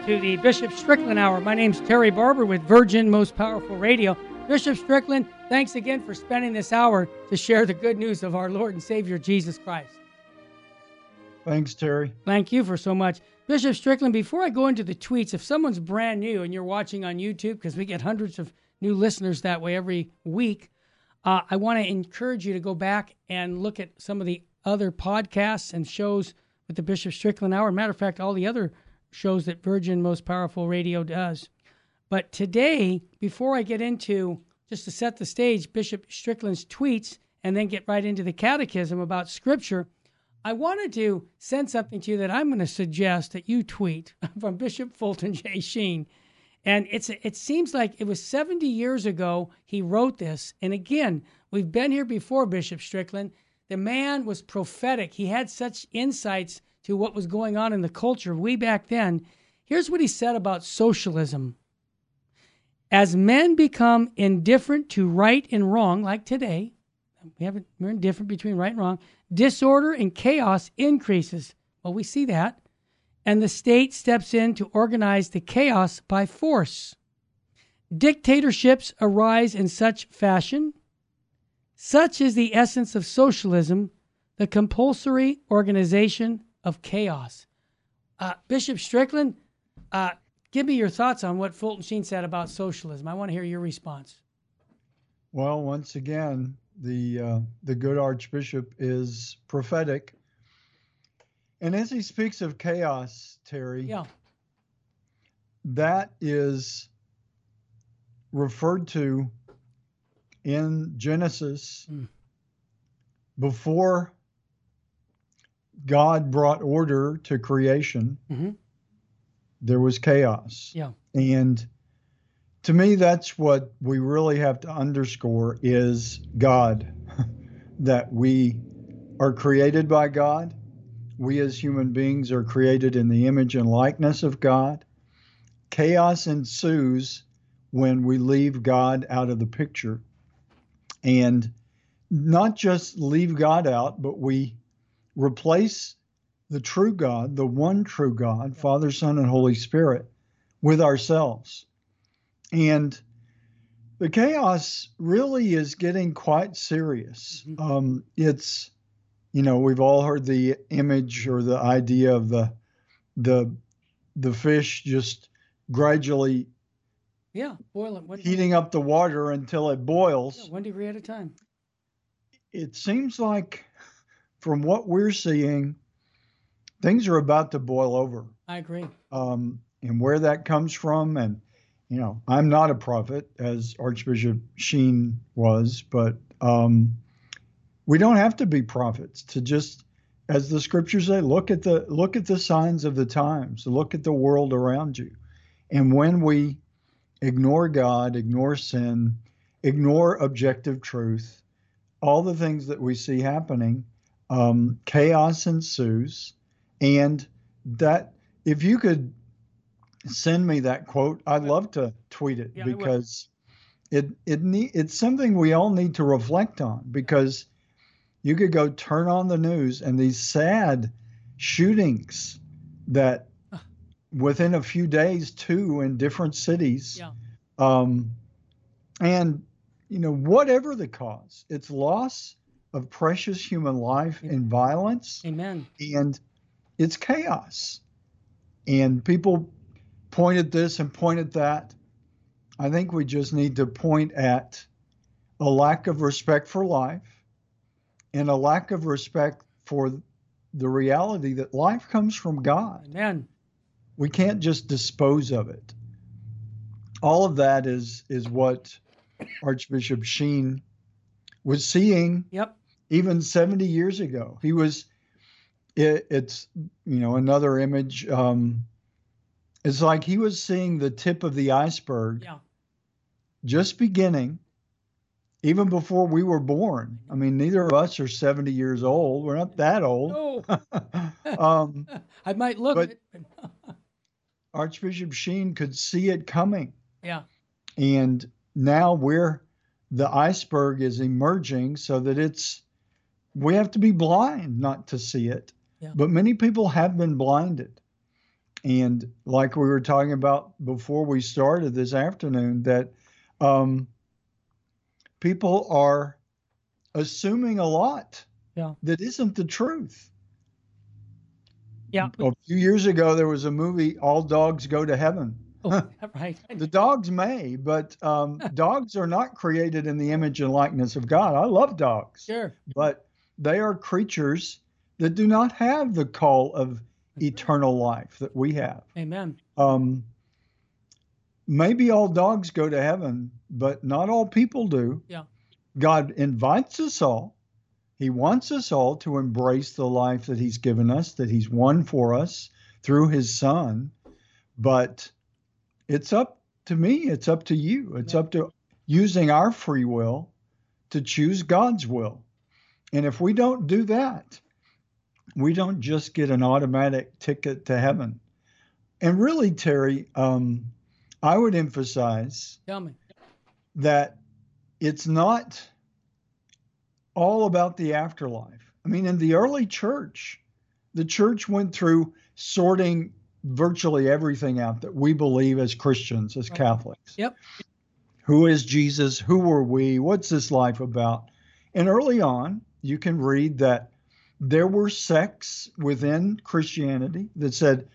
Welcome to the Bishop Strickland Hour. My name's Terry Barber with Virgin Most Powerful Radio. Bishop Strickland, thanks again for spending this hour to share the good news of our Lord and Savior Jesus Christ. Thanks, Terry. Thank you for so much. Bishop Strickland, before I go into the tweets, if someone's brand new and you're watching on YouTube, because we get hundreds of new listeners that way every week, uh, I want to encourage you to go back and look at some of the other podcasts and shows with the Bishop Strickland Hour. Matter of fact, all the other shows that Virgin Most Powerful Radio does. But today, before I get into just to set the stage, Bishop Strickland's tweets and then get right into the catechism about Scripture, I wanted to send something to you that I'm going to suggest that you tweet from Bishop Fulton J. Sheen. And it's it seems like it was 70 years ago he wrote this. And again, we've been here before, Bishop Strickland. The man was prophetic. He had such insights to what was going on in the culture way back then. Here's what he said about socialism. As men become indifferent to right and wrong, like today, we haven't we're indifferent between right and wrong, disorder and chaos increases. Well, we see that. And the state steps in to organize the chaos by force. Dictatorships arise in such fashion. Such is the essence of socialism, the compulsory organization of chaos. Uh, Bishop Strickland, uh, give me your thoughts on what Fulton Sheen said about socialism. I want to hear your response. Well, once again, the uh, the good Archbishop is prophetic, and as he speaks of chaos, Terry, yeah, that is referred to in Genesis mm. before God brought order to creation, mm-hmm. there was chaos. Yeah. And to me, that's what we really have to underscore is God, that we are created by God. We as human beings are created in the image and likeness of God. Chaos ensues when we leave God out of the picture. And not just leave God out, but we replace the true God, the one true God, Father, Son, and Holy Spirit, with ourselves. And the chaos really is getting quite serious. Mm-hmm. Um, it's, you know, we've all heard the image or the idea of the the the fish just gradually yeah boiling heating up the water until it boils yeah, one degree at a time it seems like from what we're seeing, things are about to boil over. I agree. Um, and where that comes from, and you know, I'm not a prophet as Archbishop Sheen was, but um, we don't have to be prophets to just, as the scriptures say, look at the look at the signs of the times, look at the world around you, and when we ignore God, ignore sin, ignore objective truth, all the things that we see happening um, chaos ensues, and that if you could send me that quote, I'd love to tweet it yeah, because it it need, it's something we all need to reflect on because you could go turn on the news and these sad shootings that within a few days two in different cities yeah. um, and you know whatever the cause it's loss of precious human life and violence. Amen. And it's chaos. And people point at this and point at that. I think we just need to point at a lack of respect for life and a lack of respect for the reality that life comes from God. Amen. We can't just dispose of it. All of that is is what Archbishop Sheen was seeing yep even 70 years ago. He was, it, it's, you know, another image. Um, it's like he was seeing the tip of the iceberg yeah. just beginning, even before we were born. I mean, neither of us are 70 years old. We're not that old. No. um, I might look. But Archbishop Sheen could see it coming. Yeah. And now we're, the iceberg is emerging so that it's we have to be blind not to see it. Yeah. But many people have been blinded. And like we were talking about before we started this afternoon, that um, people are assuming a lot yeah. that isn't the truth. Yeah. A few years ago, there was a movie, All Dogs Go to Heaven. Oh, right. the dogs may, but um, dogs are not created in the image and likeness of God. I love dogs. Sure. But they are creatures that do not have the call of eternal life that we have. Amen. Um, maybe all dogs go to heaven, but not all people do. Yeah. God invites us all. He wants us all to embrace the life that He's given us, that He's won for us through His Son. But it's up to me, it's up to you, it's yeah. up to using our free will to choose God's will. And if we don't do that, we don't just get an automatic ticket to heaven. And really, Terry, um, I would emphasize that it's not all about the afterlife. I mean, in the early church, the church went through sorting virtually everything out that we believe as Christians, as Catholics. Yep. Who is Jesus? Who were we? What's this life about? And early on, you can read that there were sects within Christianity that said,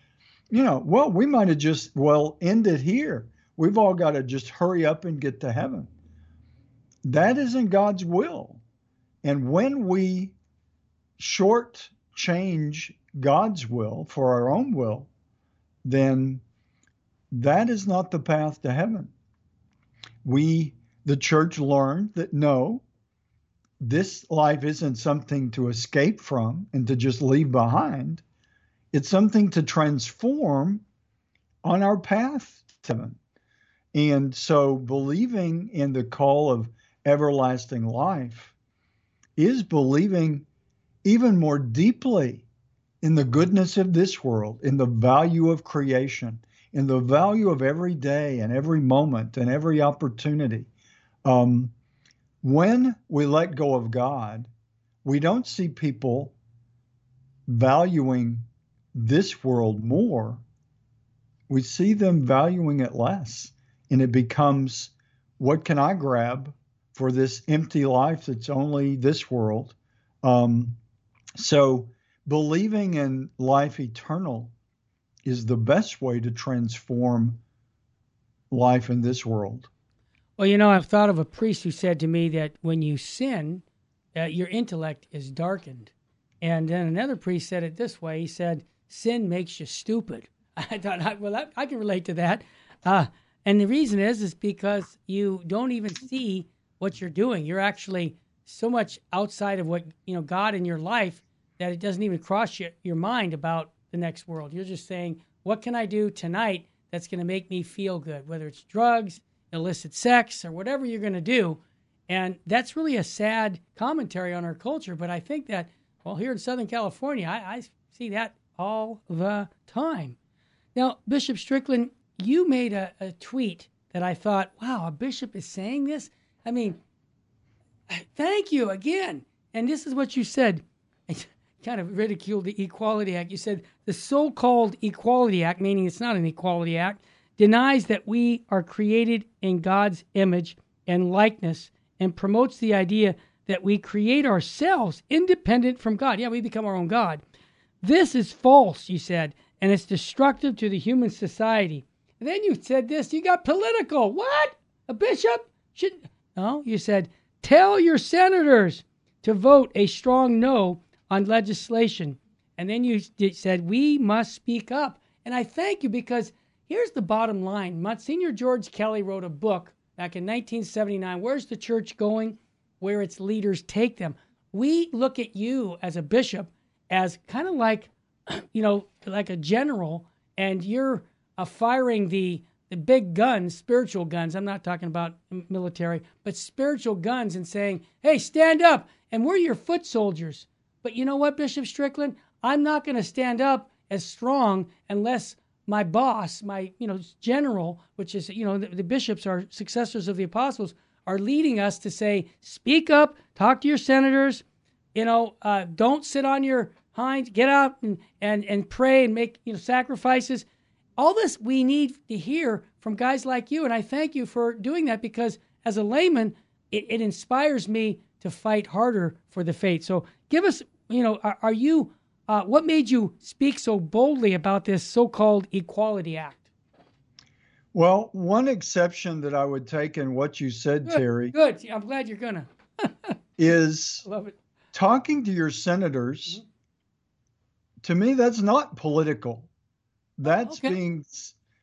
you know, well, we might have just, well, ended here. We've all got to just hurry up and get to heaven. That isn't God's will. And when we short change God's will for our own will, then that is not the path to heaven. We, the church, learned that no, this life isn't something to escape from and to just leave behind. It's something to transform on our path to heaven. And so believing in the call of everlasting life is believing even more deeply in the goodness of this world, in the value of creation, in the value of every day and every moment and every opportunity. Um, when we let go of God, we don't see people valuing this world more. We see them valuing it less. And it becomes what can I grab for this empty life that's only this world? Um, so, believing in life eternal is the best way to transform life in this world. Well, you know, I've thought of a priest who said to me that when you sin, uh, your intellect is darkened. And then another priest said it this way he said, Sin makes you stupid. I thought, well, I, can relate to that. Uh, and the reason is, is because you don't even see what you're doing. You're actually so much outside of what, you know, God in your life that it doesn't even cross your, your mind about the next world. You're just saying, what can I do tonight that's going to make me feel good? Whether it's drugs, illicit sex or whatever you're going to do. And that's really a sad commentary on our culture. But I think that, well, here in Southern California, I, I see that all the time. Now, Bishop Strickland, you made a, a tweet that I thought, wow, a bishop is saying this? I mean, thank you again. And this is what you said. I kind of ridiculed the Equality Act. You said the so called Equality Act, meaning it's not an Equality Act, denies that we are created in God's image and likeness and promotes the idea that we create ourselves independent from God. Yeah, we become our own God. This is false, you said, and it's destructive to the human society. And then you said this, you got political. What? A bishop should No, you said tell your senators to vote a strong no on legislation. And then you said we must speak up. And I thank you because Here's the bottom line Monsignor George Kelly wrote a book back in 1979 Where's the Church Going? Where its leaders take them. We look at you as a bishop as kind of like, you know, like a general, and you're firing the the big guns, spiritual guns. I'm not talking about military, but spiritual guns, and saying, "Hey, stand up!" And we're your foot soldiers. But you know what, Bishop Strickland? I'm not going to stand up as strong unless my boss, my you know general, which is you know the, the, bishops are successors of the apostles, are leading us to say, speak up, talk to your senators, you know, uh, don't sit on your hind, get out and, and and pray and make you know sacrifices. All this we need to hear from guys like you. And I thank you for doing that because as a layman, it, it inspires me to fight harder for the faith. So give us, you know, are, are you, uh, what made you speak so boldly about this so called Equality Act? Well, one exception that I would take in what you said, good, Terry. Good. I'm glad you're going to. is Love it. talking to your senators. Mm-hmm. To me, that's not political. That's okay. being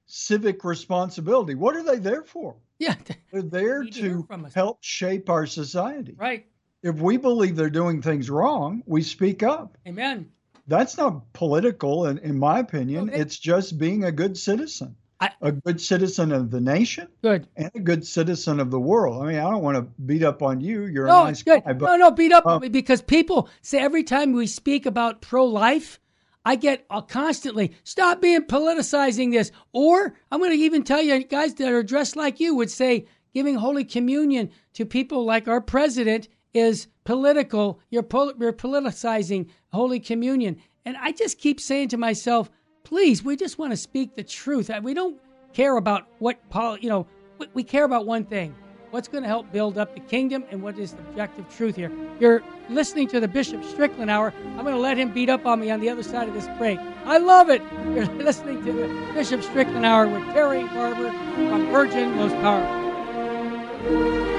civic responsibility. What are they there for? Yeah, they're there to help shape our society. Right. If we believe they're doing things wrong, we speak up. Amen. That's not political, in, in my opinion. Okay. It's just being a good citizen. I, a good citizen of the nation, good, and a good citizen of the world. I mean, I don't want to beat up on you. You're no, a nice good. guy. But, no, no, beat up um, because people say every time we speak about pro-life, I get uh, constantly, stop being politicizing this. Or I'm going to even tell you, guys that are dressed like you would say giving Holy Communion to people like our president is political. You're, pol- you're politicizing Holy Communion. And I just keep saying to myself, please, we just want to speak the truth. We don't care about what, pol- you know, we care about one thing what's going to help build up the kingdom, and what is the objective truth here. You're listening to the Bishop Strickland Hour. I'm going to let him beat up on me on the other side of this break. I love it. You're listening to the Bishop Strickland Hour with Terry Barber on Virgin Most Powerful.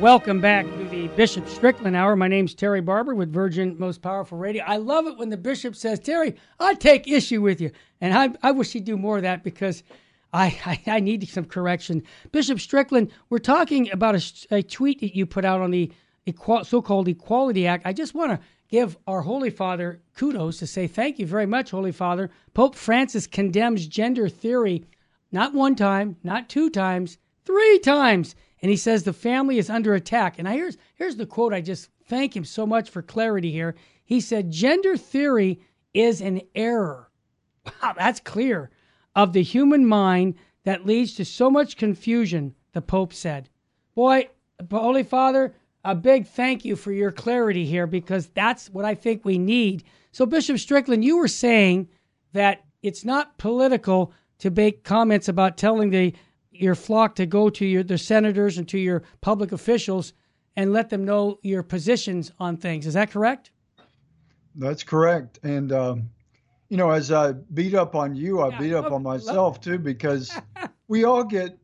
Welcome back to the Bishop Strickland Hour. My name's Terry Barber with Virgin Most Powerful Radio. I love it when the bishop says, Terry, I take issue with you. And I, I wish he'd do more of that because I, I, I need some correction. Bishop Strickland, we're talking about a, a tweet that you put out on the so called Equality Act. I just want to give our Holy Father kudos to say thank you very much, Holy Father. Pope Francis condemns gender theory not one time, not two times, three times and he says the family is under attack. And I, here's here's the quote. I just thank him so much for clarity here. He said, "Gender theory is an error." Wow, that's clear of the human mind that leads to so much confusion. The Pope said, "Boy, Holy Father." A big thank you for your clarity here because that's what I think we need. So, Bishop Strickland, you were saying that it's not political to make comments about telling the your flock to go to your the senators and to your public officials and let them know your positions on things. Is that correct? That's correct. And um, you know, as I beat up on you, I yeah, beat up on myself too because we all get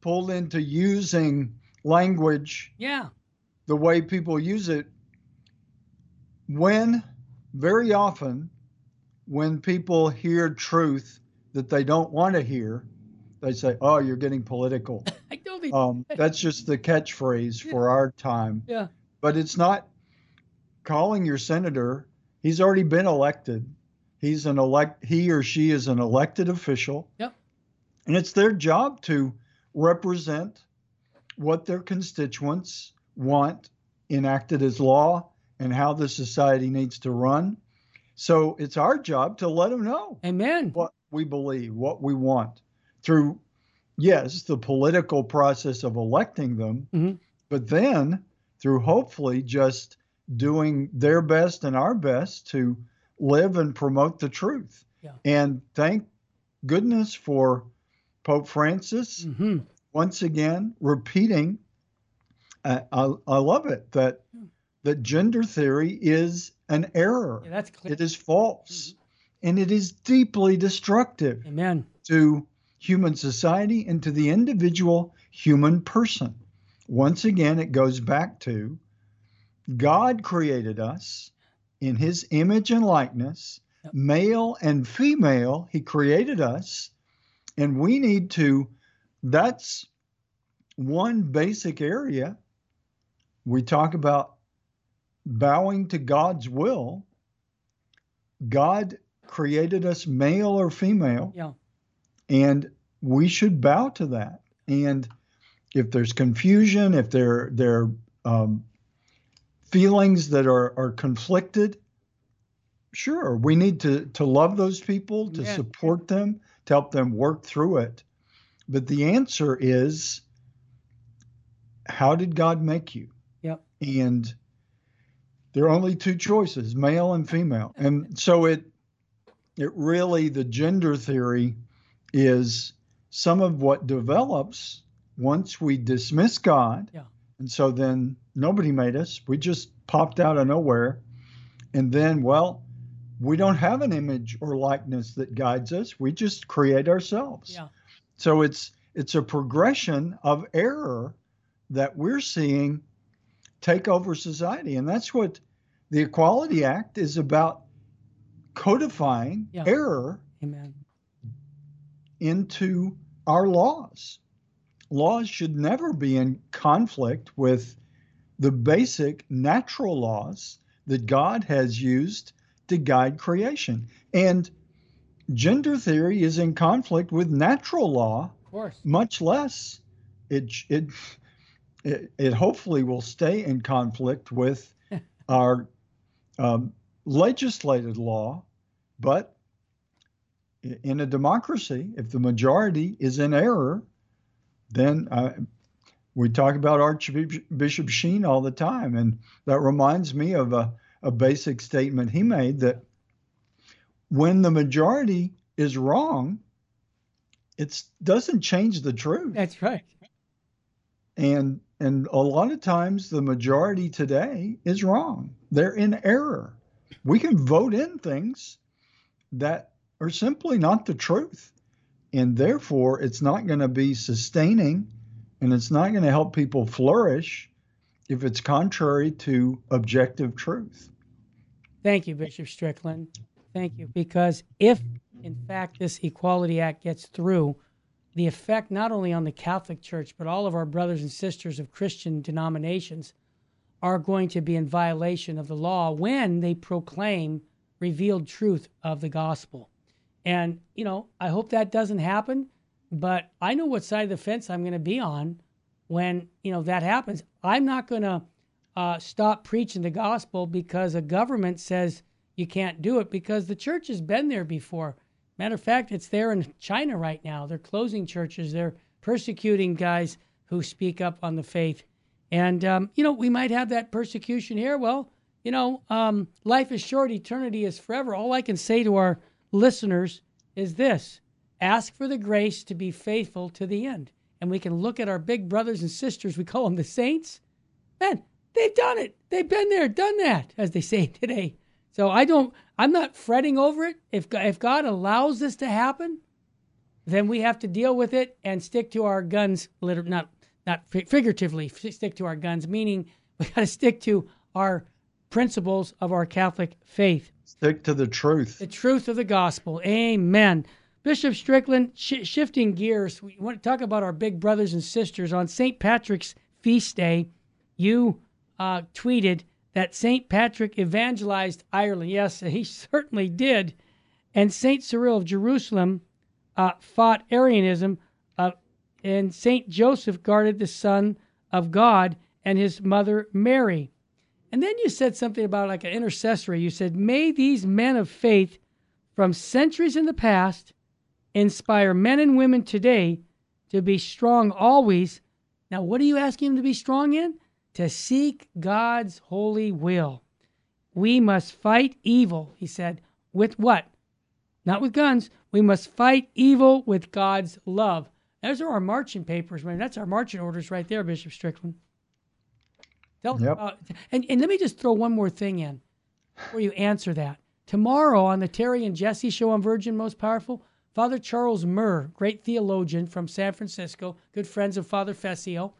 pulled into using language. Yeah. The way people use it when very often when people hear truth that they don't want to hear, they say, "Oh, you're getting political." I don't think um, that's just the catchphrase yeah. for our time. Yeah. But it's not calling your senator. He's already been elected. He's an elect. He or she is an elected official. Yep. And it's their job to represent what their constituents want enacted as law and how the society needs to run. So it's our job to let them know. Amen. What we believe, what we want through, yes, the political process of electing them, mm-hmm. but then through hopefully just doing their best and our best to live and promote the truth. Yeah. And thank goodness for Pope Francis mm-hmm. once again repeating. Uh, I, I love it that hmm. that gender theory is an error. Yeah, that's clear. It is false, mm-hmm. and it is deeply destructive. Amen. To human society and to the individual human person. Once again, it goes back to God created us in his image and likeness, yep. male and female, he created us. And we need to, that's one basic area. We talk about bowing to God's will. God created us male or female. Yeah. And we should bow to that. And if there's confusion, if there there um, feelings that are are conflicted, sure, we need to to love those people, to Yeah. support them, to help them work through it. But the answer is how did God make you? Yep. And there are only two choices, male and female. And so it it really the gender theory is some of what develops once we dismiss God. Yeah. And so then nobody made us. We just popped out of nowhere. And then, well, we don't have an image or likeness that guides us. We just create ourselves. Yeah. So it's it's a progression of error that we're seeing take over society. And that's what the Equality Act is about codifying Yeah. error Amen. Into our laws. Laws should never be in conflict with the basic natural laws that God has used to guide creation. And gender theory is in conflict with natural law, Of course. much less it it it, it hopefully will stay in conflict with our um, legislated law, but in a democracy, if the majority is in error, then uh, we talk about Archbishop Sheen all the time, and that reminds me of a, a basic statement he made that when the majority is wrong, it doesn't change the truth. That's right. And and a lot of times the majority today is wrong. They're in error. We can vote in things that are simply not the truth. And therefore it's not going to be sustaining and it's not going to help people flourish if it's contrary to objective truth. Thank you, Bishop Strickland. Thank you. Because if, in fact, this Equality Act gets through, the effect not only on the Catholic Church, but all of our brothers and sisters of Christian denominations are going to be in violation of the law when they proclaim revealed truth of the gospel. And, you know, I hope that doesn't happen, but I know what side of the fence I'm going to be on when, you know, that happens. I'm not going to uh, stop preaching the gospel because a government says you can't do it because the church has been there before. Matter of fact, it's there in China right now. They're closing churches. They're persecuting guys who speak up on the faith. And, um, you know, we might have that persecution here. Well, you know, um, life is short, eternity is forever. All I can say to our listeners is this ask for the grace to be faithful to the end. And we can look at our big brothers and sisters, we call them the saints. Man, they've done it. They've been there, done that, as they say today. So I don't, I'm not fretting over it. If, if God allows this to happen, then we have to deal with it and stick to our guns, liter- not, not figuratively, stick to our guns, meaning we got to stick to our principles of our Catholic faith. Stick to the truth. The truth of the gospel. Amen. Bishop Strickland, sh- shifting gears, we want to talk about our big brothers and sisters. On St. Patrick's feast day, you uh, tweeted that St. Patrick evangelized Ireland. Yes, he certainly did. And St. Cyril of Jerusalem uh, fought Arianism, uh, and St. Joseph guarded the Son of God and his mother Mary. And then you said something about like an intercessory. You said, May these men of faith from centuries in the past inspire men and women today to be strong always. Now, what are you asking them to be strong in? To seek God's holy will. We must fight evil, he said. With what? Not with guns. We must fight evil with God's love. Those are our marching papers, man. That's our marching orders right there, Bishop Strickland. Us Yep. about, and, and let me just throw one more thing in before you answer that. Tomorrow on the Terry and Jesse show on Virgin Most Powerful, Father Charles Murr, great theologian from San Francisco, good friends of Father Fessio,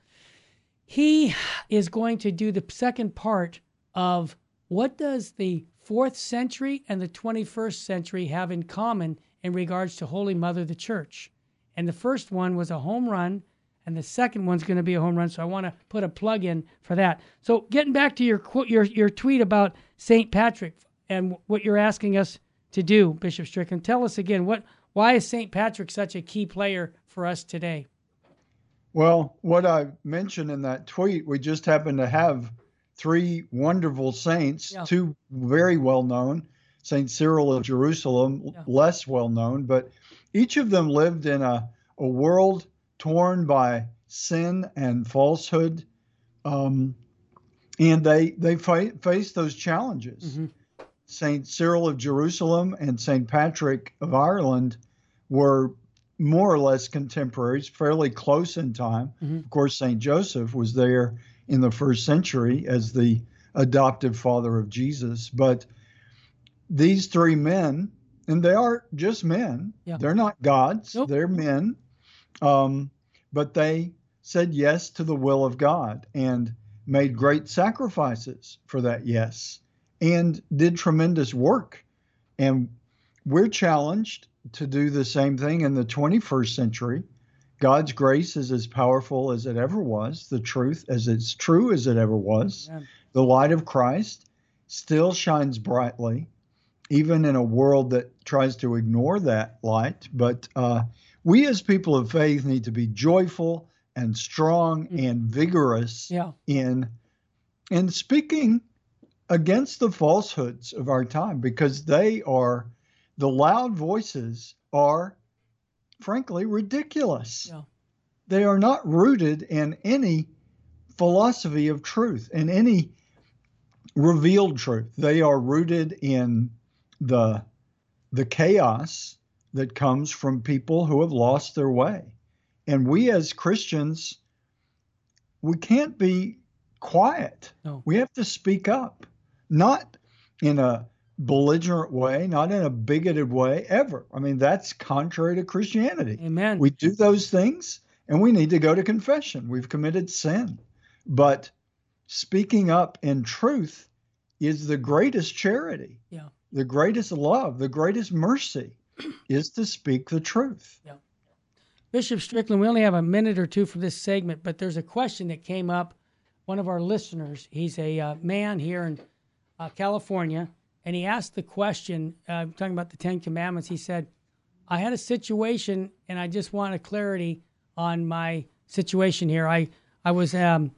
he is going to do the second part of what does the fourth century and the 21st century have in common in regards to Holy Mother the Church. And the first one was a home run, and the second one's going to be a home run. So I want to put a plug in for that. So getting back to your quote, your your tweet about Saint Patrick and what you're asking us to do, Bishop Strickland, tell us again what why is Saint Patrick such a key player for us today? Well, what I mentioned in that tweet, we just happen to have three wonderful saints, Yeah. two very well known, St. Cyril of Jerusalem, yeah. less well known, but each of them lived in a, a world torn by sin and falsehood. Um, and they, they fight, face those challenges. Mm-hmm. St. Cyril of Jerusalem and St. Patrick of Ireland were more or less contemporaries, fairly close in time. Mm-hmm. Of course, St. Joseph was there in the first century as the adoptive father of Jesus. But these three men, and they are just men, yeah. they're not gods, nope. they're men, um, but they said yes to the will of God and made great sacrifices for that yes and did tremendous work. And we're challenged to do the same thing in the 21st century. God's grace is as powerful as it ever was, the truth as it's true as it ever was. Amen. The light of Christ still shines brightly, even in a world that tries to ignore that light. But uh, we as people of faith need to be joyful and strong mm. and vigorous yeah. in in speaking against the falsehoods of our time because they are the loud voices are frankly ridiculous. Yeah. They are not rooted in any philosophy of truth, in any revealed truth. They are rooted in the the chaos that comes from people who have lost their way. And we as Christians, we can't be quiet. No. We have to speak up, not in a belligerent way, not in a bigoted way ever. I mean, that's contrary to Christianity. Amen. We do those things and we need to go to confession. We've committed sin. But speaking up in truth is the greatest charity. Yeah. The greatest love, the greatest mercy is to speak the truth. Yeah. Bishop Strickland, we only have a minute or two for this segment, but there's a question that came up. One of our listeners, he's a uh, man here in uh, California, and he asked the question, uh, talking about the Ten Commandments. He said, I had a situation and I just wanted clarity on my situation here. I, I was um,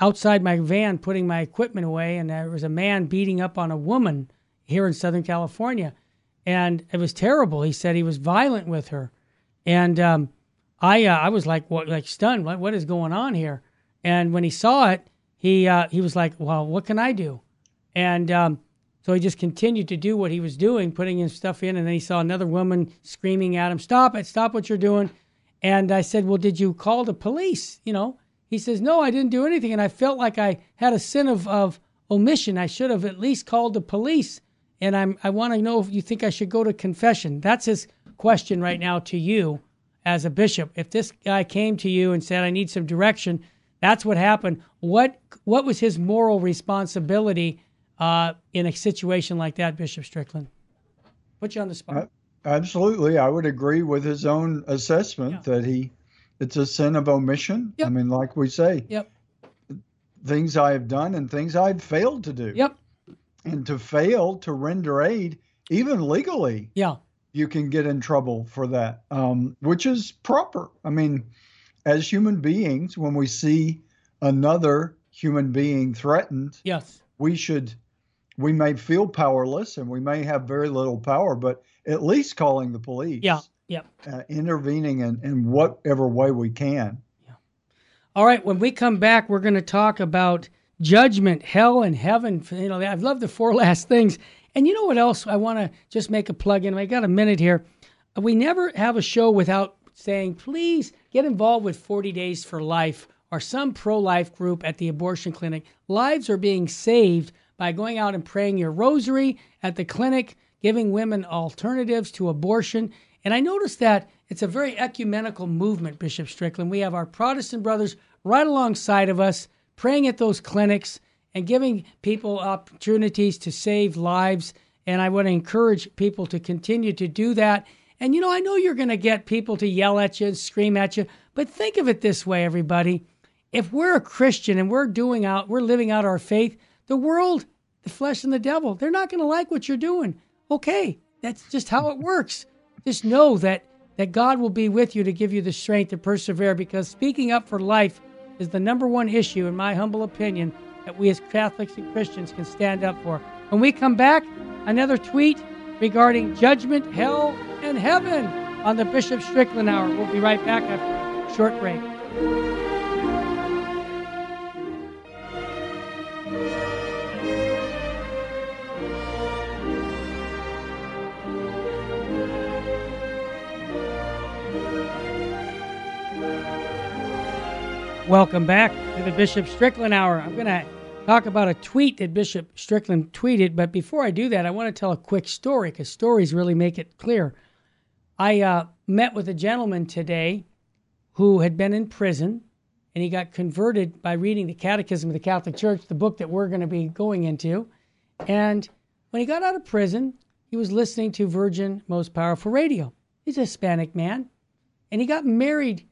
outside my van putting my equipment away, and there was a man beating up on a woman here in Southern California. And it was terrible. He said he was violent with her. And um, I, uh, I was like, what, like stunned. What, what is going on here? And when he saw it, he, uh, he was like, well, what can I do? And um, so he just continued to do what he was doing, putting his stuff in, and then he saw another woman screaming at him, "Stop it! Stop what you're doing!" And I said, "Well, did you call the police?" You know, he says, "No, I didn't do anything," and I felt like I had a sin of, of omission. I should have at least called the police. And I'm I want to know if you think I should go to confession. That's his question right now to you as a bishop. If this guy came to you and said, "I need some direction," that's what happened. What what was his moral responsibility? uh, in a situation like that, Bishop Strickland? Put you on the spot. Uh, absolutely, I would agree with his own assessment yeah. that he it's a sin of omission. Yep. I mean, like we say, yep. things I have done and things I've failed to do. Yep. And to fail to render aid, even legally, yeah, you can get in trouble for that, um, which is proper. I mean, as human beings, when we see another human being threatened, yes, we should we may feel powerless and we may have very little power, but at least calling the police. Yeah. Yeah. Uh, intervening in, in whatever way we can. Yeah. All right. When we come back, we're going to talk about judgment, hell, and heaven. You know, I've loved the four last things. And you know what else? I want to just make a plug in. I got a minute here. We never have a show without saying, please get involved with 40 Days for Life or some pro life group at the abortion clinic. Lives are being saved by going out and praying your rosary at the clinic, giving women alternatives to abortion. And I noticed that it's a very ecumenical movement, Bishop Strickland. We have our Protestant brothers right alongside of us praying at those clinics and giving people opportunities to save lives. And I want to encourage people to continue to do that. And you know, I know you're going to get people to yell at you and scream at you, but think of it this way, everybody. If we're a Christian and we're doing out, we're living out our faith, the world, the flesh, and the devil, they're not going to like what you're doing. Okay, that's just how it works. Just know that that God will be with you to give you the strength to persevere because speaking up for life is the number one issue, in my humble opinion, that we as Catholics and Christians can stand up for. When we come back, another tweet regarding judgment, hell, and heaven on the Bishop Strickland Hour. We'll be right back after a short break. Welcome back to the Bishop Strickland Hour. I'm going to talk about a tweet that Bishop Strickland tweeted, but before I do that, I want to tell a quick story because stories really make it clear. I uh, met with a gentleman today who had been in prison and he got converted by reading the Catechism of the Catholic Church, the book that we're going to be going into. And when he got out of prison, he was listening to Virgin Most Powerful Radio. He's a Hispanic man. And he got married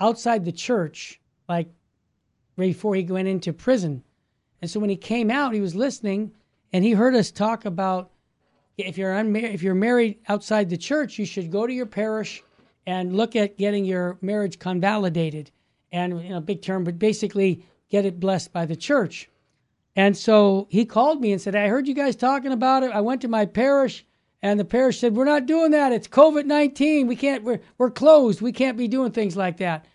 outside the church, like right before he went into prison. And so when he came out, he was listening and he heard us talk about if you're if you're married outside the church, you should go to your parish and look at getting your marriage convalidated. And you know, big term, but basically get it blessed by the church. And so he called me and said, I heard you guys talking about it. I went to my parish and the parish said, We're not doing that. It's COVID 19. We can't, we're, we're closed. We can't be doing things like that.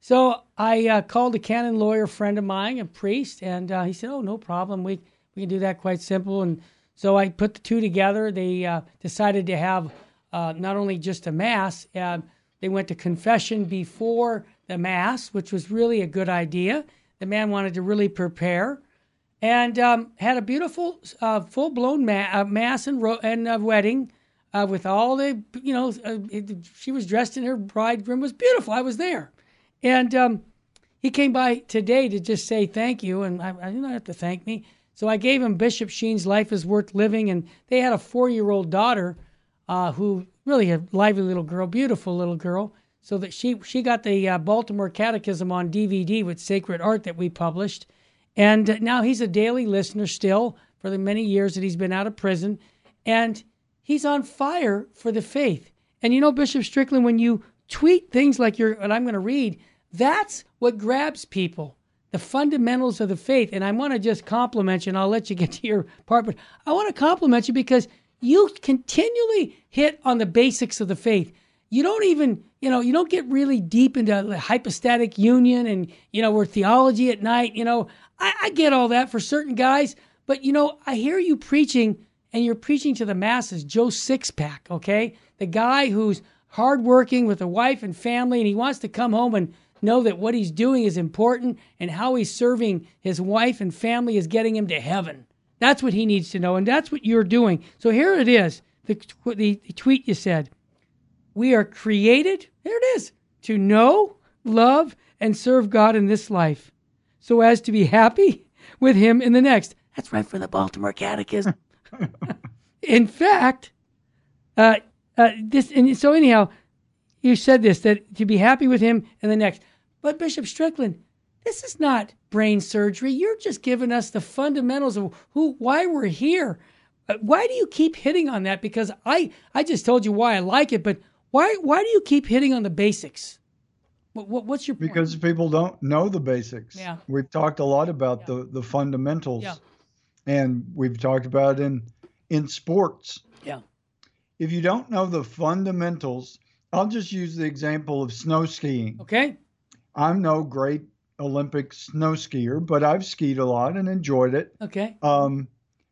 So I uh, called a canon lawyer friend of mine, a priest, and uh, he said, Oh, no problem. We, we can do that quite simple. And so I put the two together. They uh, decided to have uh, not only just a mass, uh, they went to confession before the mass, which was really a good idea. The man wanted to really prepare and um, had a beautiful, uh, full blown ma- uh, mass and, ro- and uh, wedding uh, with all the, you know, uh, it, she was dressed in her bridegroom was beautiful. I was there, and um, he came by today to just say thank you, and I, I didn't have to thank me. So I gave him Bishop Sheen's "Life Is Worth Living," and they had a four-year-old daughter uh, who really a lively little girl, beautiful little girl. So that she she got the Baltimore Catechism on DVD with Sacred Art that we published and now he's a daily listener still for the many years that he's been out of prison. And he's on fire for the faith. And you know, Bishop Strickland, when you tweet things like you're, what I'm going to read, that's what grabs people the fundamentals of the faith. And I want to just compliment you, and I'll let you get to your part, but I want to compliment you because you continually hit on the basics of the faith. You don't even, you know, you don't get really deep into the hypostatic union and, you know, we're theology at night. You know, I, I get all that for certain guys, but you know, I hear you preaching and you're preaching to the masses, Joe Sixpack, okay? The guy who's hardworking with a wife and family and he wants to come home and know that what he's doing is important and how he's serving his wife and family is getting him to heaven. That's what he needs to know, and that's what you're doing. So here it is the, the, the tweet you said. We are created, there it is, to know, love, and serve God in this life so as to be happy with him in the next. That's right from the Baltimore Catechism. in fact, uh, uh, this and so anyhow, you said this that to be happy with him in the next. But Bishop Strickland, this is not brain surgery. You're just giving us the fundamentals of who, why we're here. Uh, why do you keep hitting on that? Because I, I just told you why I like it, but why, why do you keep hitting on the basics? What, what, what's your point? Because people don't know the basics. Yeah. We've talked a lot about Yeah. the, the fundamentals. Yeah. And we've talked about in in sports. Yeah. If you don't know the fundamentals, I'll just use the example of snow skiing. Okay. I'm no great Olympic snow skier, but I've skied a lot and enjoyed it. Okay. Um,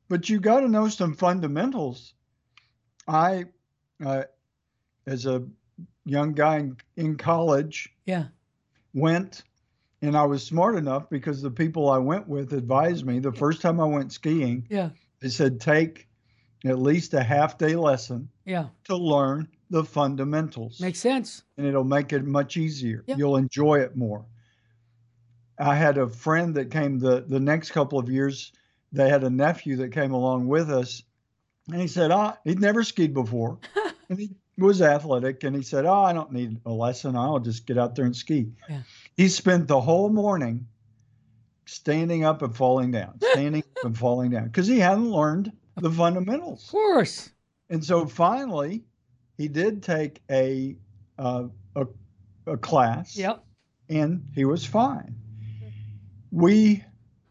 but you got to know some fundamentals. I, uh, as a young guy in, in college, Yeah. went and I was smart enough because the people I went with advised me the first time I went skiing, Yeah. they said take at least a half day lesson Yeah. to learn the fundamentals Makes sense. and it'll make it much easier. Yeah. You'll enjoy it more. I had a friend that came the, the next couple of years. They had a nephew that came along with us, and he said, "Ah, he'd never skied before, and he was athletic." And he said, "Oh, I don't need a lesson. I'll just get out there and ski." Yeah. He spent the whole morning standing up and falling down, standing up and falling down, because he hadn't learned the fundamentals. Of course. And so finally, he did take a uh, a, a class, Yep. and he was fine. We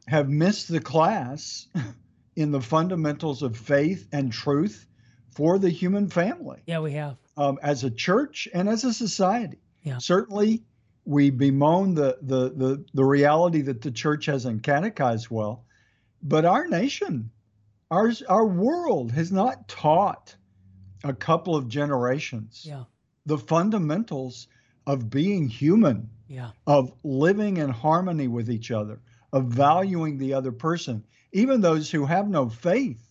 have missed the class in the fundamentals of faith and truth for the human family. Yeah, we have. Um, as a church and as a society. Yeah. Certainly, we bemoan the, the, the, the reality that the church hasn't catechized well, but our nation, our, our world has not taught a couple of generations Yeah. the fundamentals of being human, Yeah. of living in harmony with each other, of valuing the other person. Even those who have no faith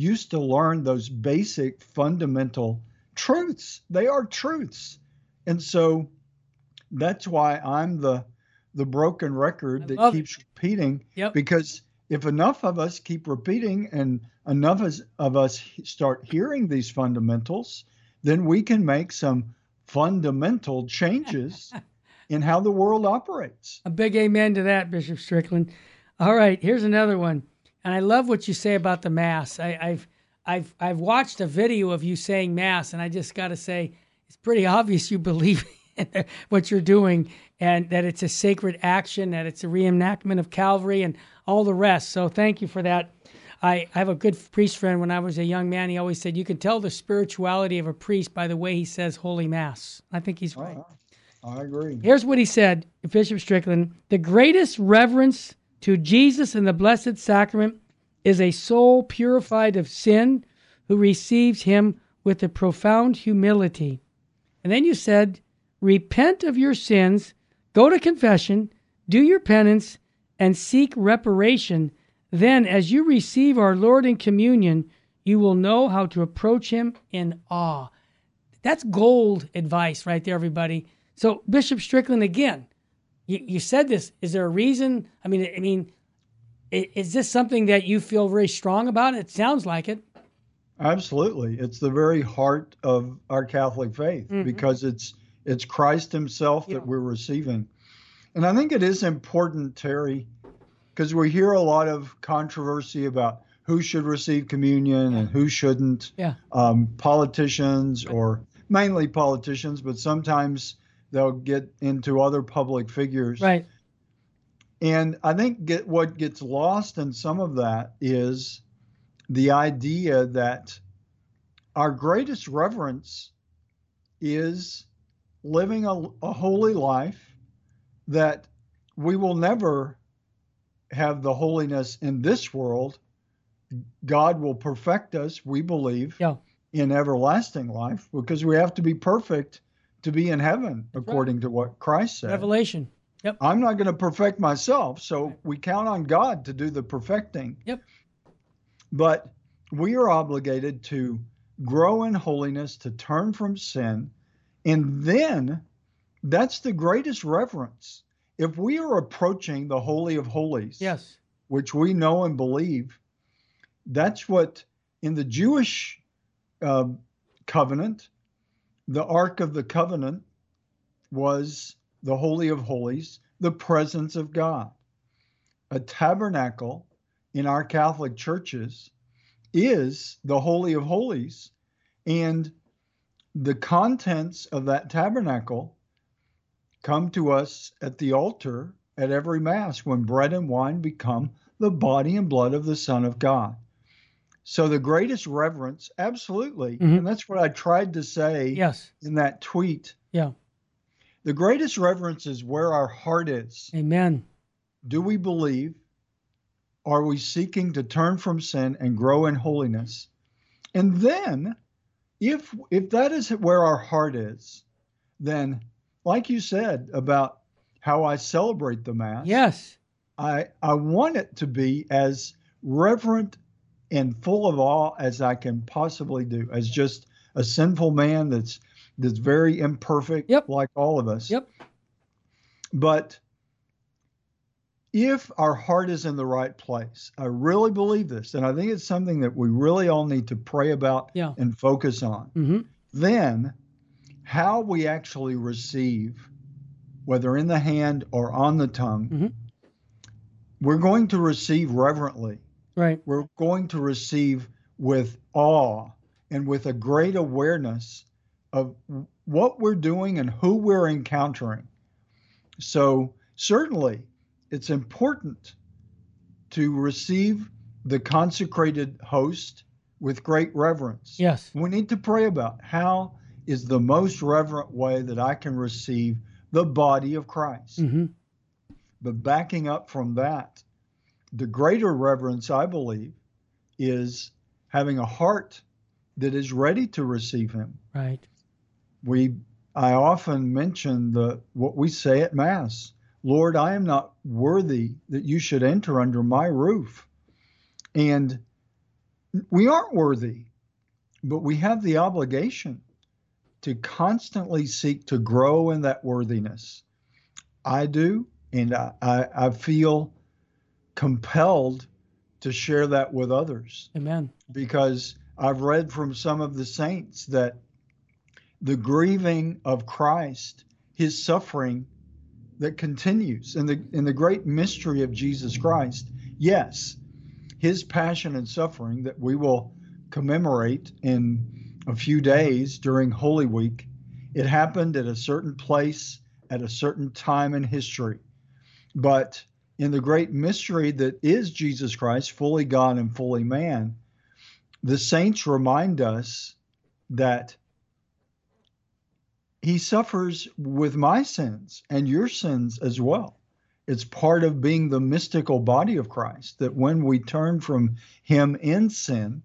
used to learn those basic fundamental truths. They are truths. And so that's why I'm the the broken record I that love it. keeps repeating Yep. because if enough of us keep repeating and enough of us start hearing these fundamentals, then we can make some fundamental changes in how the world operates. A big amen to that, Bishop Strickland. All right, here's another one, and I love what you say about the mass. I, I've I've I've watched a video of you saying mass, and I just got to say it's pretty obvious you believe in what you're doing, and that it's a sacred action, that it's a reenactment of Calvary, and all the rest. So thank you for that. I, I have a good priest friend. When I was a young man, he always said you can tell the spirituality of a priest by the way he says Holy Mass. I think he's right. I agree. Here's what he said, Bishop Strickland The greatest reverence to Jesus and the Blessed Sacrament is a soul purified of sin who receives him with a profound humility. And then you said, Repent of your sins, go to confession, do your penance, and seek reparation. Then, as you receive our Lord in communion, you will know how to approach him in awe. That's gold advice right there, everybody. So, Bishop Strickland, again, you, you said this. Is there a reason? I mean, I mean, is this something that you feel very strong about? It sounds like it. Absolutely. It's the very heart of our Catholic faith Mhm. because it's it's Christ himself Yeah. that we're receiving. And I think it is important, Terry, because we hear a lot of controversy about who should receive communion and who shouldn't. Yeah. Um, politicians or mainly politicians, but sometimes they'll get into other public figures. Right. And I think get, what gets lost in some of that is the idea that our greatest reverence is living a, a holy life, that we will never have the holiness in this world. God will perfect us, we believe, Yeah. in everlasting life because we have to be perfect to be in heaven, right. according to what Christ said. Revelation. Yep. I'm not going to perfect myself, so we count on God to do the perfecting. Yep. But we are obligated to grow in holiness, to turn from sin, and then that's the greatest reverence. If we are approaching the Holy of Holies, Yes. which we know and believe, that's what in the Jewish uh, covenant, the Ark of the Covenant was the Holy of Holies, the presence of God. A tabernacle in our Catholic churches is the Holy of Holies, and the contents of that tabernacle come to us at the altar at every Mass when bread and wine become the body and blood of the Son of God. So the greatest reverence, absolutely. Mhm. And that's what I tried to say Yes. in that tweet. Yeah. The greatest reverence is where our heart is. Amen. Do we believe? Are we seeking to turn from sin and grow in holiness? And then, if if that is where our heart is, then, like you said about how I celebrate the Mass, Yes. I I want it to be as reverent and full of awe as I can possibly do, as just a sinful man that's that's very imperfect, Yep. like all of us. Yep. But if our heart is in the right place, I really believe this, and I think it's something that we really all need to pray about Yeah. and focus on. hmm Then, how we actually receive, whether in the hand or on the tongue, Mhm. we're going to receive reverently. Right. We're going to receive with awe and with a great awareness of what we're doing and who we're encountering. So, certainly, it's important to receive the consecrated host with great reverence. Yes. We need to pray about how is the most reverent way that I can receive the body of Christ. Mm-hmm. But backing up from that, the greater reverence, I believe, is having a heart that is ready to receive him. Right. We I often mention the what we say at mass. Lord, I am not worthy that you should enter under my roof. And we aren't worthy, but we have the obligation to constantly seek to grow in that worthiness. I do, and I, I, I feel compelled to share that with others. Amen. Because I've read from some of the saints that the grieving of Christ, his suffering that continues in the in the great mystery of Jesus Christ. Yes, his passion and suffering that we will commemorate in a few days during Holy Week. It happened at a certain place at a certain time in history. But in the great mystery that is Jesus Christ, fully God and fully man, the saints remind us that he suffers with my sins and your sins as well. It's part of being the mystical body of Christ that when we turn from him in sin,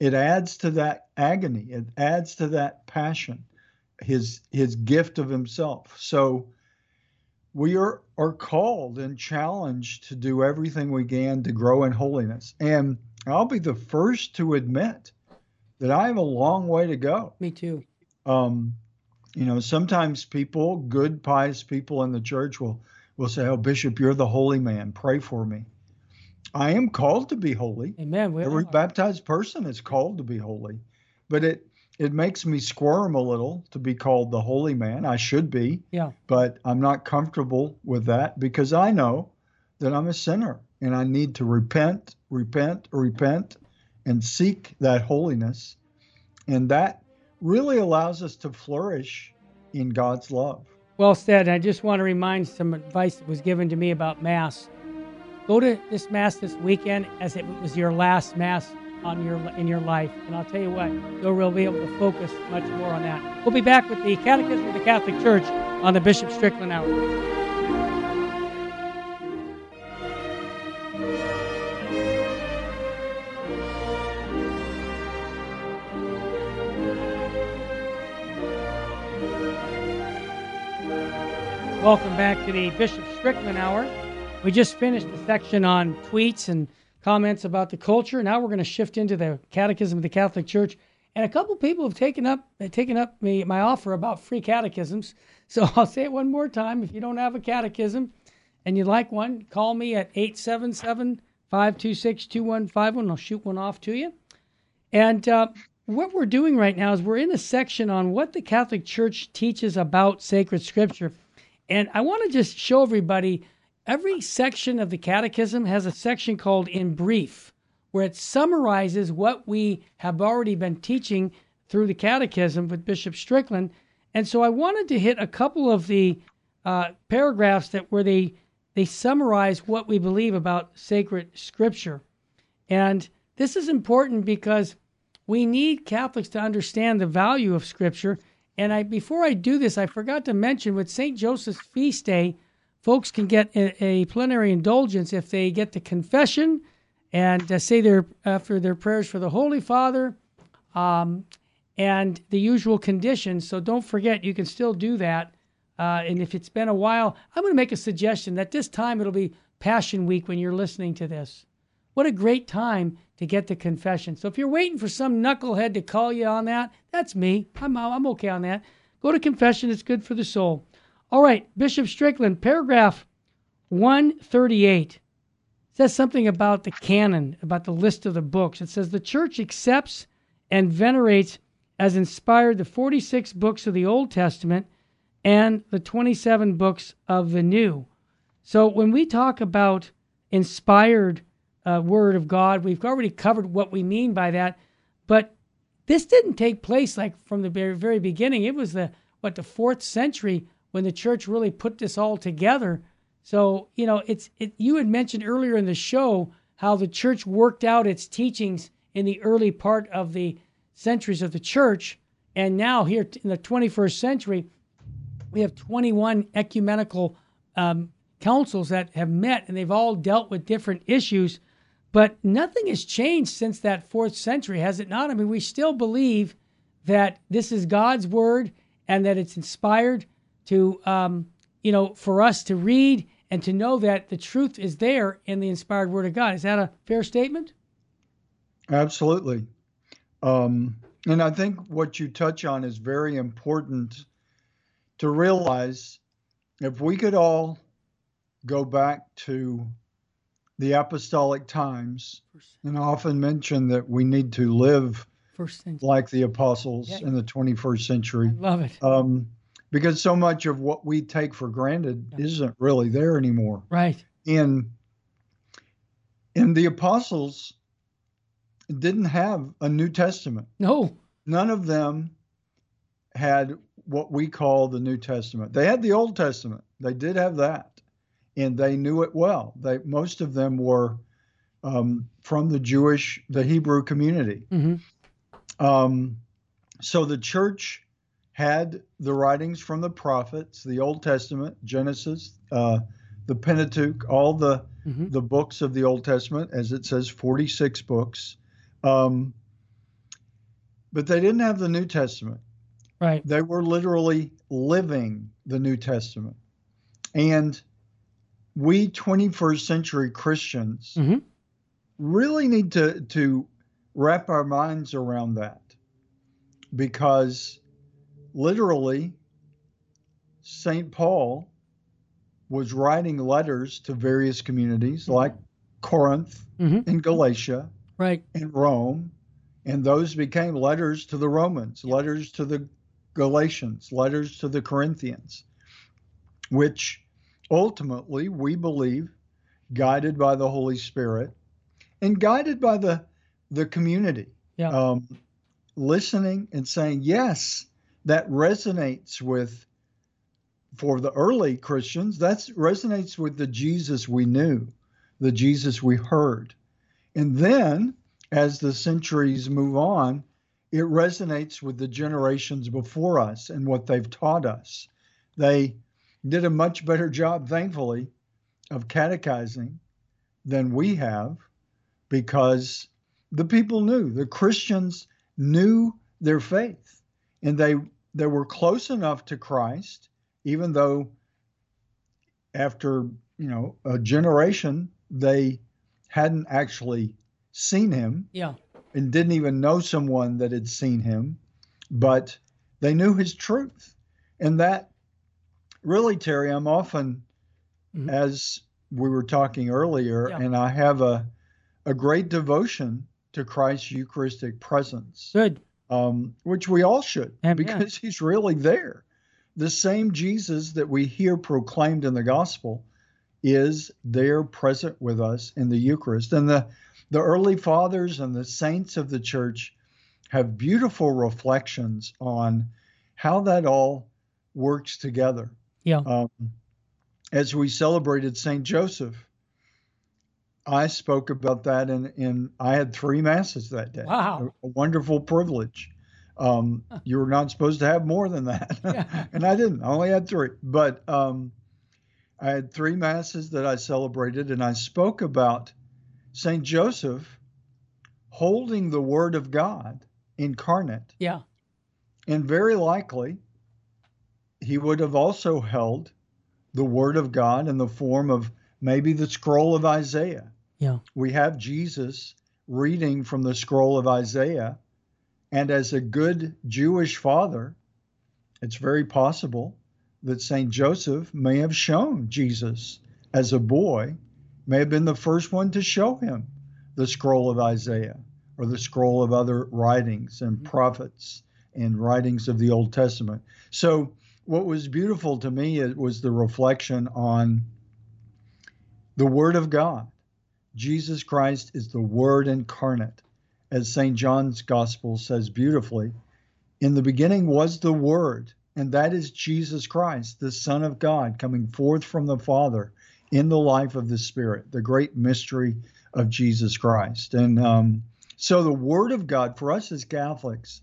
it adds to that agony, it adds to that passion, his his gift of himself. So we are, are called and challenged to do everything we can to grow in holiness. And I'll be the first to admit that I have a long way to go. Me too. Um, you know, sometimes people, good, pious people in the church, will will say, "Oh, Bishop, you're the holy man. Pray for me." I am called to be holy. Amen. We Every are. baptized person is called to be holy, but it it makes me squirm a little to be called the holy man. I should be, Yeah. but I'm not comfortable with that because I know that I'm a sinner and I need to repent, repent, repent, and seek that holiness, and that really allows us to flourish in God's love. Well said. I just want to remind some advice that was given to me about Mass. Go to this Mass this weekend as it was your last Mass on your in your life, and I'll tell you what, you'll really be able to focus much more on that. We'll be back with the Catechism of the Catholic Church on the Bishop Strickland Hour. Welcome back to the Bishop Strickland Hour. We just finished the section on tweets and comments about the culture. Now we're going to shift into the Catechism of the Catholic Church. And a couple people have taken up taken up me, my offer about free catechisms. So I'll say it one more time. If you don't have a catechism and you'd like one, call me at 877 526 2151. I'll shoot one off to you. And uh, what we're doing right now is we're in a section on what the Catholic Church teaches about sacred scripture. And I want to just show everybody every section of the Catechism has a section called In Brief, where it summarizes what we have already been teaching through the Catechism with Bishop Strickland. And so I wanted to hit a couple of the uh, paragraphs that where they they summarize what we believe about sacred scripture. And this is important because we need Catholics to understand the value of scripture. And I before I do this, I forgot to mention with St. Joseph's feast day, folks can get a, a plenary indulgence if they get the confession and uh, say their after their prayers for the Holy Father, um, and the usual conditions. So don't forget, you can still do that. Uh, and if it's been a while, I'm going to make a suggestion that this time it'll be Passion Week when you're listening to this. What a great time to get the confession. So if you're waiting for some knucklehead to call you on that, that's me. I'm, I'm okay on that. Go to confession, it's good for the soul. All right, Bishop Strickland, paragraph 138 says something about the canon, about the list of the books. It says the church accepts and venerates as inspired the 46 books of the Old Testament and the 27 books of the New. So when we talk about inspired uh, Word of God, we've already covered what we mean by that. But this didn't take place like from the very, very beginning. It was the what the fourth century when the church really put this all together So you know, it's it. You had mentioned earlier in the show how the church worked out its teachings in the early part of the centuries of the church, and now here in the 21st century, we have 21 ecumenical um, councils that have met, and they've all dealt with different issues. But nothing has changed since that fourth century, has it not? I mean, we still believe that this is God's word and that it's inspired to, um, you know, for us to read and to know that the truth is there in the inspired word of God. Is that a fair statement? Absolutely. Um, and I think what you touch on is very important to realize if we could all go back to the apostolic times and I often mention that we need to live like the apostles yeah. in the 21st century. I love it. Um, because so much of what we take for granted yeah. isn't really there anymore. Right. And and the apostles didn't have a New Testament. No. None of them had what we call the New Testament. They had the Old Testament. They did have that, and they knew it well. They most of them were um, from the Jewish, the Hebrew community. Mm-hmm. Um, so the church had the writings from the prophets, the Old Testament, Genesis, uh, the Pentateuch, all the mm-hmm. the books of the Old Testament, as it says, 46 books. Um, but they didn't have the New Testament. Right. They were literally living the New Testament. And we 21st century Christians mm-hmm. really need to, to wrap our minds around that because literally, St. Paul was writing letters to various communities mm-hmm. like Corinth mm-hmm. and Galatia right. and Rome. And those became letters to the Romans, letters to the Galatians, letters to the Corinthians, which ultimately we believe guided by the Holy Spirit and guided by the the community. Yeah. Um, listening and saying, yes, that resonates with for the early Christians, that resonates with the Jesus we knew, the Jesus we heard. And then as the centuries move on, it resonates with the generations before us and what they've taught us. They did a much better job, thankfully, of catechizing than we have because the people knew, the Christians knew their faith and they they were close enough to Christ even though after, you know, a generation they hadn't actually seen him. Yeah and didn't even know someone that had seen him, but they knew his truth. And that really, Terry, I'm often, mm-hmm. as we were talking earlier, yeah. and I have a, a great devotion to Christ's Eucharistic presence. Good. Um, which we all should, and, because yeah. he's really there. The same Jesus that we hear proclaimed in the gospel is there present with us in the Eucharist. And the the early fathers and the saints of the church have beautiful reflections on how that all works together. Yeah. Um, as we celebrated St. Joseph, I spoke about that in, in I had three masses that day. Wow. A, a wonderful privilege. Um, you were not supposed to have more than that. Yeah. and I didn't. I only had three. But um, I had three masses that I celebrated, and I spoke about St. Joseph holding the Word of God incarnate. Yeah. And very likely, he would have also held the Word of God in the form of maybe the scroll of Isaiah. Yeah. We have Jesus reading from the scroll of Isaiah. And as a good Jewish father, it's very possible that St. Joseph may have shown Jesus as a boy may have been the first one to show him the scroll of Isaiah or the scroll of other writings and mm-hmm. prophets and writings of the Old Testament. So, what was beautiful to me it was the reflection on the Word of God. Jesus Christ is the Word incarnate. As St. John's Gospel says beautifully, in the beginning was the Word, and that is Jesus Christ, the Son of God, coming forth from the Father in the life of the Spirit, the great mystery of Jesus Christ. And um, so, the Word of God, for us as Catholics,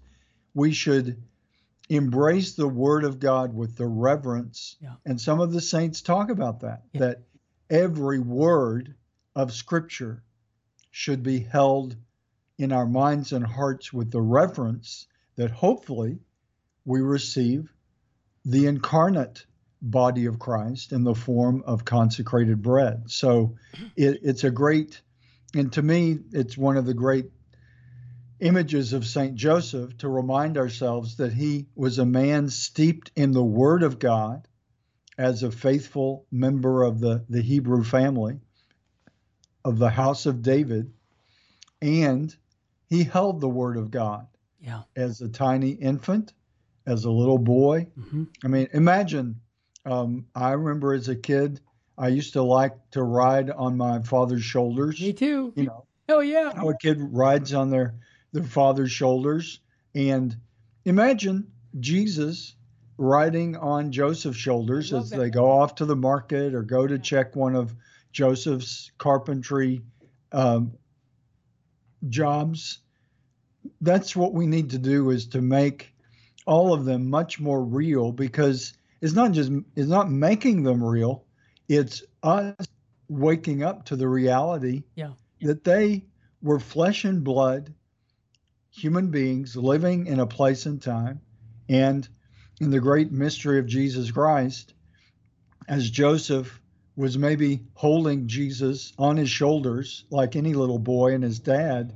we should embrace the Word of God with the reverence. Yeah. And some of the saints talk about that, Yeah. that every word of Scripture should be held in our minds and hearts with the reverence that hopefully we receive the incarnate body of Christ in the form of consecrated bread. So it, it's a great, and to me, it's one of the great images of St. Joseph to remind ourselves that he was a man steeped in the Word of God as a faithful member of the, the Hebrew family of the house of David, and he held the Word of God Yeah. as a tiny infant, as a little boy. hmm I mean, imagine. Um, I remember as a kid, I used to like to ride on my father's shoulders. Me too. You know, Oh yeah. how a kid rides on their their father's shoulders, and imagine Jesus riding on Joseph's shoulders as that. they go off to the market or go to check one of Joseph's carpentry um, jobs. That's what we need to do is to make all of them much more real because it's not just it's not making them real, it's us waking up to the reality Yeah. that they were flesh and blood human beings living in a place and time and in the great mystery of Jesus Christ as Joseph was maybe holding Jesus on his shoulders like any little boy and his dad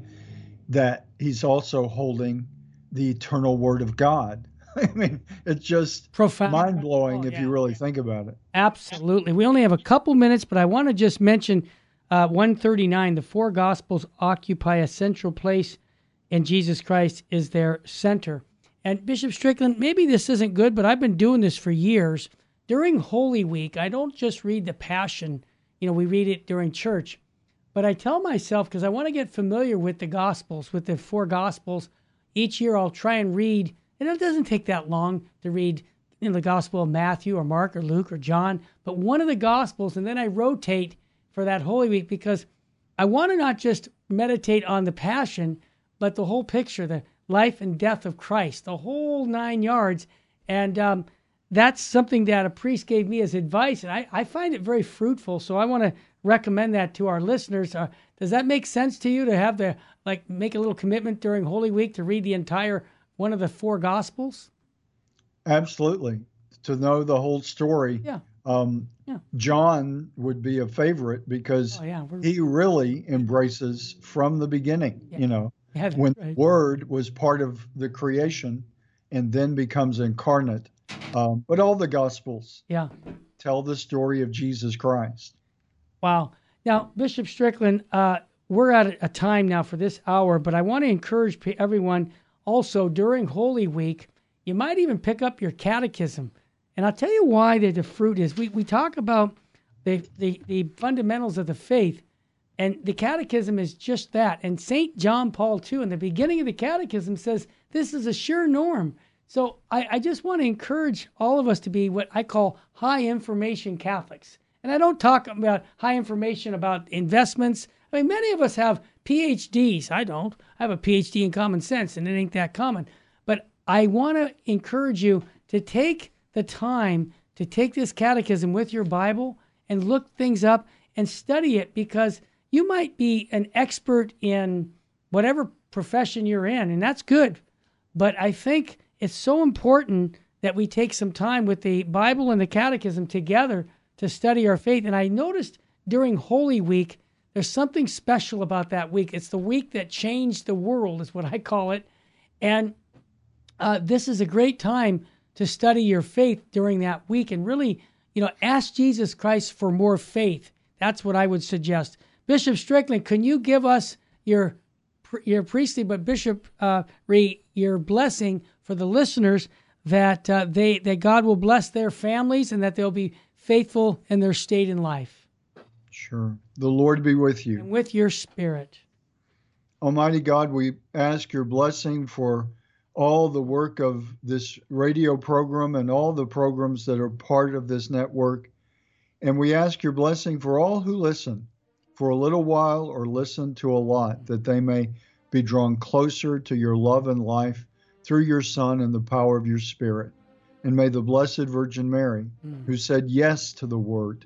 that he's also holding the eternal word of God. I mean, it's just Profound. mind blowing Oh, if you really think about it. Absolutely. We only have a couple minutes, but I want to just mention uh, 139. The four Gospels occupy a central place, and Jesus Christ is their center. And Bishop Strickland, maybe this isn't good, but I've been doing this for years. During Holy Week, I don't just read the Passion. You know, we read it during church, but I tell myself because I want to get familiar with the Gospels, with the four Gospels. Each year, I'll try and read, and it doesn't take that long to read in the Gospel of Matthew or Mark or Luke or John, but one of the Gospels, and then I rotate for that Holy Week because I want to not just meditate on the Passion, but the whole picture, the life and death of Christ, the whole nine yards. And um, that's something that a priest gave me as advice, and I, I find it very fruitful. So I want to recommend that to our listeners. Uh, does that make sense to you to have the like make a little commitment during Holy Week to read the entire one of the four Gospels? Absolutely. To know the whole story. Yeah. Um, Yeah. John would be a favorite because Oh yeah, he really embraces from the beginning, Yeah. you know, when right. word was part of the creation and then becomes incarnate. Um, but all the gospels yeah. tell the story of Jesus Christ. Wow. Now, Bishop Strickland, uh, we're at a time now for this hour, but I want to encourage everyone also during Holy Week, you might even pick up your catechism. And I'll tell you why the, the fruit is. We, we talk about the, the, the fundamentals of the faith, and the catechism is just that. And St. John Paul II, in the beginning of the catechism, says this is a sure norm. So I, I just want to encourage all of us to be what I call high information Catholics. And I don't talk about high information about investments. I mean, many of us have PhDs. I don't. I have a PhD in common sense, and it ain't that common. But I want to encourage you to take the time to take this catechism with your Bible and look things up and study it because you might be an expert in whatever profession you're in, and that's good. But I think it's so important that we take some time with the Bible and the Catechism together to study our faith. And I noticed during Holy Week, there's something special about that week. It's the week that changed the world, is what I call it. And uh, this is a great time to study your faith during that week and really, you know, ask Jesus Christ for more faith. That's what I would suggest. Bishop Strickland, can you give us your your priestly, but Bishop uh, re, your blessing for the listeners that uh, they that God will bless their families and that they'll be faithful in their state in life Sure. The Lord be with you. and with your spirit. Almighty God, we ask your blessing for all the work of this radio program and all the programs that are part of this network. And we ask your blessing for all who listen for a little while or listen to a lot, that they may be drawn closer to your love and life through your Son and the power of your Spirit. And may the Blessed Virgin Mary, mm. who said yes to the Word,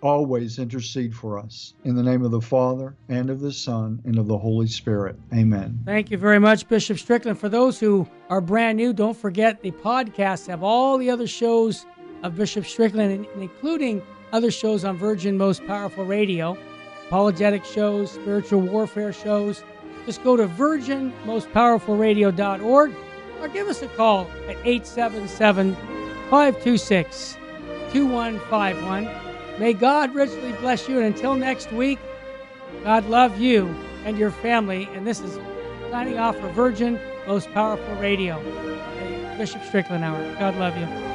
always intercede for us. In the name of the Father, and of the Son, and of the Holy Spirit. Amen. Thank you very much, Bishop Strickland. For those who are brand new, don't forget the podcasts have all the other shows of Bishop Strickland, including other shows on Virgin Most Powerful Radio, apologetic shows, spiritual warfare shows. Just go to virginmostpowerfulradio.org or give us a call at 877 526 2151. May God richly bless you. And until next week, God love you and your family. And this is signing off for Virgin Most Powerful Radio. Bishop Strickland Hour. God love you.